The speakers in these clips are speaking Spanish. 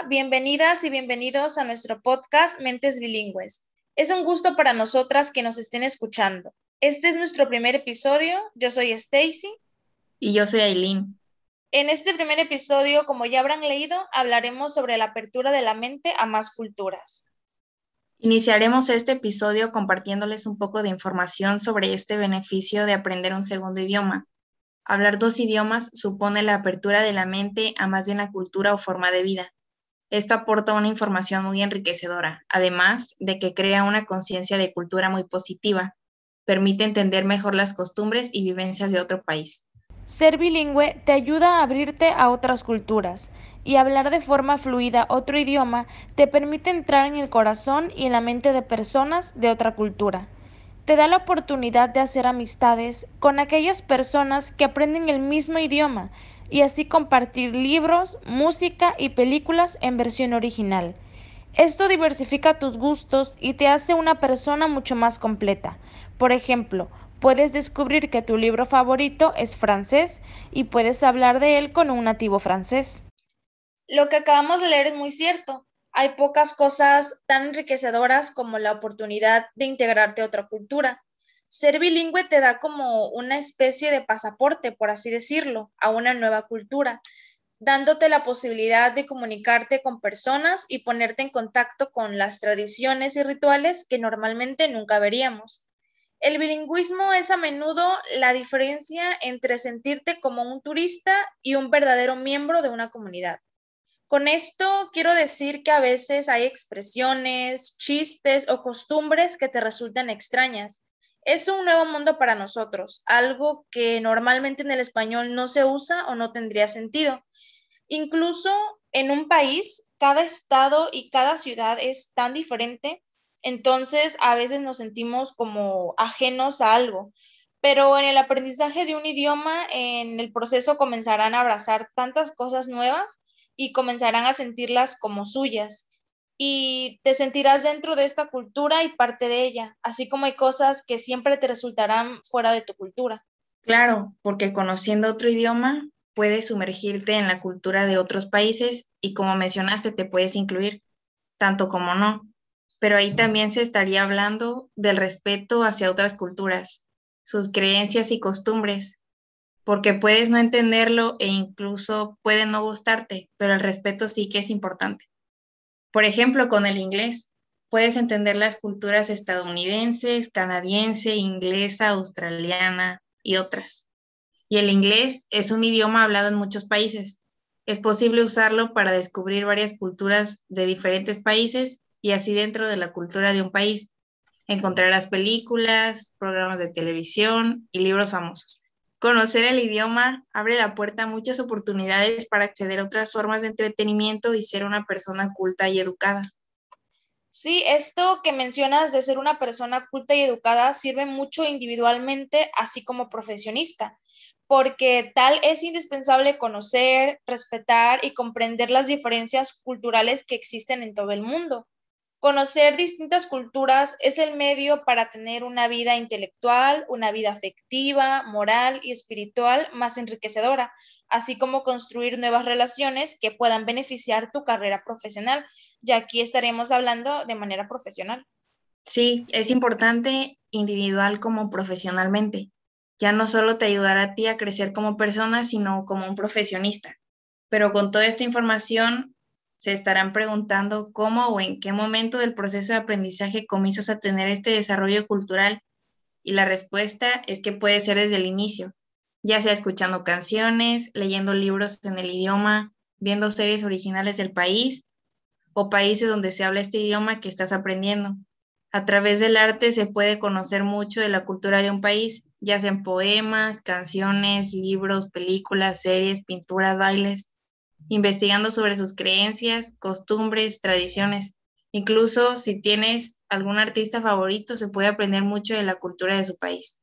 Hola, bienvenidas y bienvenidos a nuestro podcast Mentes Bilingües. Es un gusto para nosotras que nos estén escuchando. Este es nuestro primer episodio. Yo soy Stacy. Y yo soy Aileen. En este primer episodio, como ya habrán leído, hablaremos sobre la apertura de la mente a más culturas. Iniciaremos este episodio compartiéndoles un poco de información sobre este beneficio de aprender un segundo idioma. Hablar dos idiomas supone la apertura de la mente a más de una cultura o forma de vida. Esto aporta una información muy enriquecedora, además de que crea una conciencia de cultura muy positiva, permite entender mejor las costumbres y vivencias de otro país. Ser bilingüe te ayuda a abrirte a otras culturas, y hablar de forma fluida otro idioma te permite entrar en el corazón y en la mente de personas de otra cultura. Te da la oportunidad de hacer amistades con aquellas personas que aprenden el mismo idioma y así compartir libros, música y películas en versión original. Esto diversifica tus gustos y te hace una persona mucho más completa. Por ejemplo, puedes descubrir que tu libro favorito es francés y puedes hablar de él con un nativo francés. Lo que acabamos de leer es muy cierto. Hay pocas cosas tan enriquecedoras como la oportunidad de integrarte a otra cultura. Ser bilingüe te da como una especie de pasaporte, por así decirlo, a una nueva cultura, dándote la posibilidad de comunicarte con personas y ponerte en contacto con las tradiciones y rituales que normalmente nunca veríamos. El bilingüismo es a menudo la diferencia entre sentirte como un turista y un verdadero miembro de una comunidad. Con esto quiero decir que a veces hay expresiones, chistes o costumbres que te resultan extrañas. Es un nuevo mundo para nosotros, algo que normalmente en el español no se usa o no tendría sentido. Incluso en un país, cada estado y cada ciudad es tan diferente, entonces a veces nos sentimos como ajenos a algo. Pero en el aprendizaje de un idioma, en el proceso comenzarán a abrazar tantas cosas nuevas y comenzarán a sentirlas como suyas. Y te sentirás dentro de esta cultura y parte de ella, así como hay cosas que siempre te resultarán fuera de tu cultura. Claro, porque conociendo otro idioma puedes sumergirte en la cultura de otros países y como mencionaste te puedes incluir, tanto como no. Pero ahí también se estaría hablando del respeto hacia otras culturas, sus creencias y costumbres, porque puedes no entenderlo e incluso puede no gustarte, pero el respeto sí que es importante. Por ejemplo, con el inglés, puedes entender las culturas estadounidenses, canadiense, inglesa, australiana y otras. Y el inglés es un idioma hablado en muchos países. Es posible usarlo para descubrir varias culturas de diferentes países y así dentro de la cultura de un país encontrarás películas, programas de televisión y libros famosos. Conocer el idioma abre la puerta a muchas oportunidades para acceder a otras formas de entretenimiento y ser una persona culta y educada. Sí, esto que mencionas de ser una persona culta y educada sirve mucho individualmente, así como profesionista, porque tal es indispensable conocer, respetar y comprender las diferencias culturales que existen en todo el mundo. Conocer distintas culturas es el medio para tener una vida intelectual, una vida afectiva, moral y espiritual más enriquecedora, así como construir nuevas relaciones que puedan beneficiar tu carrera profesional, ya aquí estaremos hablando de manera profesional. Sí, es importante individual como profesionalmente. Ya no solo te ayudará a ti a crecer como persona, sino como un profesionista. Pero con toda esta información se estarán preguntando cómo o en qué momento del proceso de aprendizaje comienzas a tener este desarrollo cultural y la respuesta es que puede ser desde el inicio, ya sea escuchando canciones, leyendo libros en el idioma, viendo series originales del país o países donde se habla este idioma que estás aprendiendo. A través del arte se puede conocer mucho de la cultura de un país, ya sean poemas, canciones, libros, películas, series, pinturas, bailes, investigando sobre sus creencias, costumbres, tradiciones. Incluso si tienes algún artista favorito, se puede aprender mucho de la cultura de su país.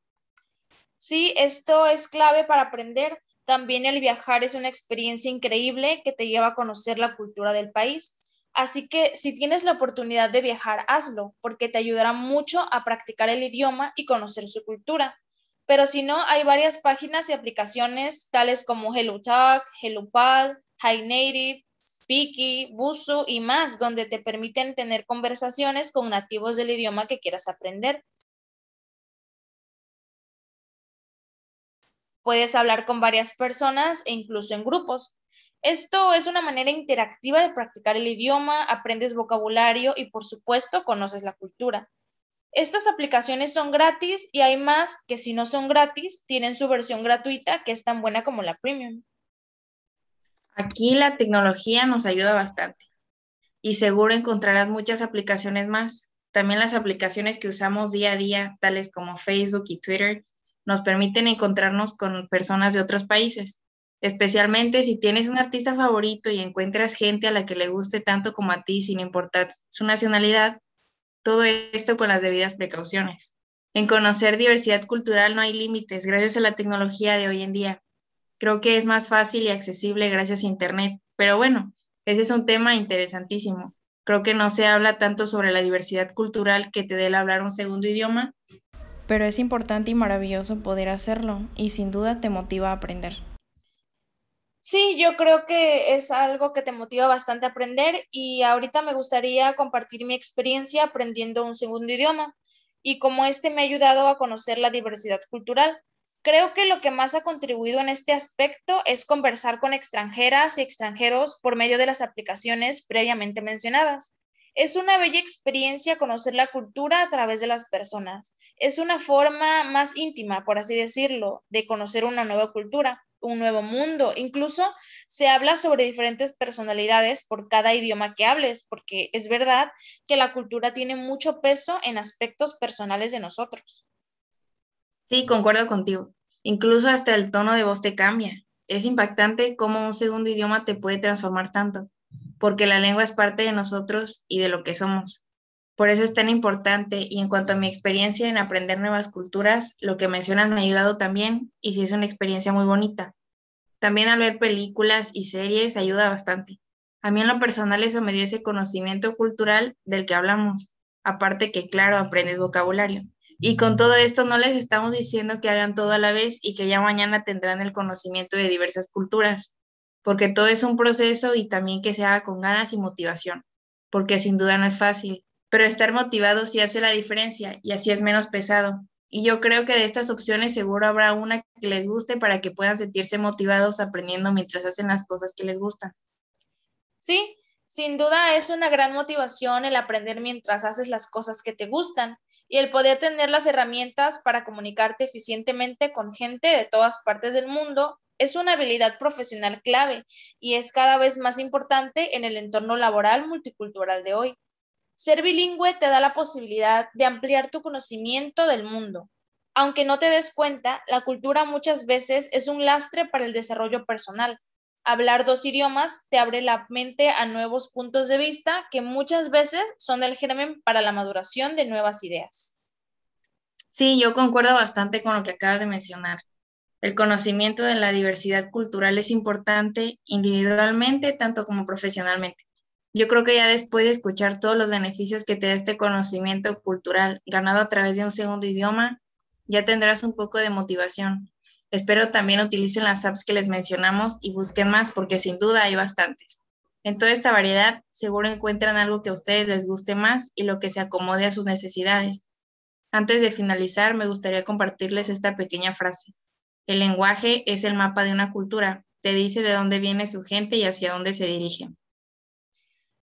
Sí, esto es clave para aprender. También el viajar es una experiencia increíble que te lleva a conocer la cultura del país. Así que si tienes la oportunidad de viajar, hazlo, porque te ayudará mucho a practicar el idioma y conocer su cultura. Pero si no, hay varias páginas y aplicaciones tales como HelloTalk, HelloPal, High Native, Speaky, y más, donde te permiten tener conversaciones con nativos del idioma que quieras aprender. Puedes hablar con varias personas e incluso en grupos. Esto es una manera interactiva de practicar el idioma, aprendes vocabulario y por supuesto conoces la cultura. Estas aplicaciones son gratis y hay más que si no son gratis, tienen su versión gratuita que es tan buena como la premium. Aquí la tecnología nos ayuda bastante y seguro encontrarás muchas aplicaciones más. También las aplicaciones que usamos día a día, tales como Facebook y Twitter, nos permiten encontrarnos con personas de otros países, especialmente si tienes un artista favorito y encuentras gente a la que le guste tanto como a ti sin importar su nacionalidad, todo esto con las debidas precauciones. En conocer diversidad cultural no hay límites gracias a la tecnología de hoy en día. Creo que es más fácil y accesible gracias a Internet, pero bueno, ese es un tema interesantísimo. Creo que no se habla tanto sobre la diversidad cultural que te dé el hablar un segundo idioma. Pero es importante y maravilloso poder hacerlo y sin duda te motiva a aprender. Sí, yo creo que es algo que te motiva bastante a aprender y ahorita me gustaría compartir mi experiencia aprendiendo un segundo idioma y cómo este me ha ayudado a conocer la diversidad cultural. Creo que lo que más ha contribuido en este aspecto es conversar con extranjeras y extranjeros por medio de las aplicaciones previamente mencionadas. Es una bella experiencia conocer la cultura a través de las personas. Es una forma más íntima, por así decirlo, de conocer una nueva cultura un nuevo mundo. Incluso se habla sobre diferentes personalidades por cada idioma que hables, porque es verdad que la cultura tiene mucho peso en aspectos personales de nosotros. Sí, concuerdo contigo. Incluso hasta el tono de voz te cambia. Es impactante cómo un segundo idioma te puede transformar tanto, porque la lengua es parte de nosotros y de lo que somos. Por eso es tan importante y en cuanto a mi experiencia en aprender nuevas culturas, lo que mencionas me ha ayudado también y sí es una experiencia muy bonita. También al ver películas y series ayuda bastante. A mí en lo personal eso me dio ese conocimiento cultural del que hablamos, aparte que claro, aprendes vocabulario. Y con todo esto no les estamos diciendo que hagan todo a la vez y que ya mañana tendrán el conocimiento de diversas culturas, porque todo es un proceso y también que se haga con ganas y motivación, porque sin duda no es fácil pero estar motivado sí hace la diferencia y así es menos pesado. Y yo creo que de estas opciones seguro habrá una que les guste para que puedan sentirse motivados aprendiendo mientras hacen las cosas que les gustan. Sí, sin duda es una gran motivación el aprender mientras haces las cosas que te gustan y el poder tener las herramientas para comunicarte eficientemente con gente de todas partes del mundo es una habilidad profesional clave y es cada vez más importante en el entorno laboral multicultural de hoy. Ser bilingüe te da la posibilidad de ampliar tu conocimiento del mundo. Aunque no te des cuenta, la cultura muchas veces es un lastre para el desarrollo personal. Hablar dos idiomas te abre la mente a nuevos puntos de vista que muchas veces son el germen para la maduración de nuevas ideas. Sí, yo concuerdo bastante con lo que acabas de mencionar. El conocimiento de la diversidad cultural es importante individualmente tanto como profesionalmente. Yo creo que ya después de escuchar todos los beneficios que te da este conocimiento cultural ganado a través de un segundo idioma, ya tendrás un poco de motivación. Espero también utilicen las apps que les mencionamos y busquen más porque sin duda hay bastantes. En toda esta variedad seguro encuentran algo que a ustedes les guste más y lo que se acomode a sus necesidades. Antes de finalizar, me gustaría compartirles esta pequeña frase. El lenguaje es el mapa de una cultura, te dice de dónde viene su gente y hacia dónde se dirige.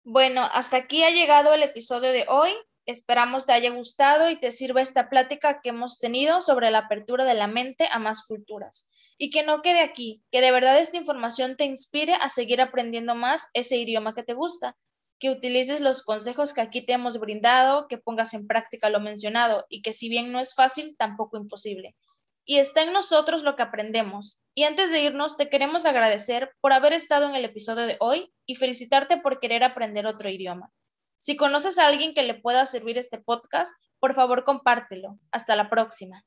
Bueno, hasta aquí ha llegado el episodio de hoy. Esperamos te haya gustado y te sirva esta plática que hemos tenido sobre la apertura de la mente a más culturas. Y que no quede aquí, que de verdad esta información te inspire a seguir aprendiendo más ese idioma que te gusta, que utilices los consejos que aquí te hemos brindado, que pongas en práctica lo mencionado y que si bien no es fácil, tampoco imposible y está en nosotros lo que aprendemos. Y antes de irnos, te queremos agradecer por haber estado en el episodio de hoy y felicitarte por querer aprender otro idioma. Si conoces a alguien que le pueda servir este podcast, por favor compártelo. Hasta la próxima.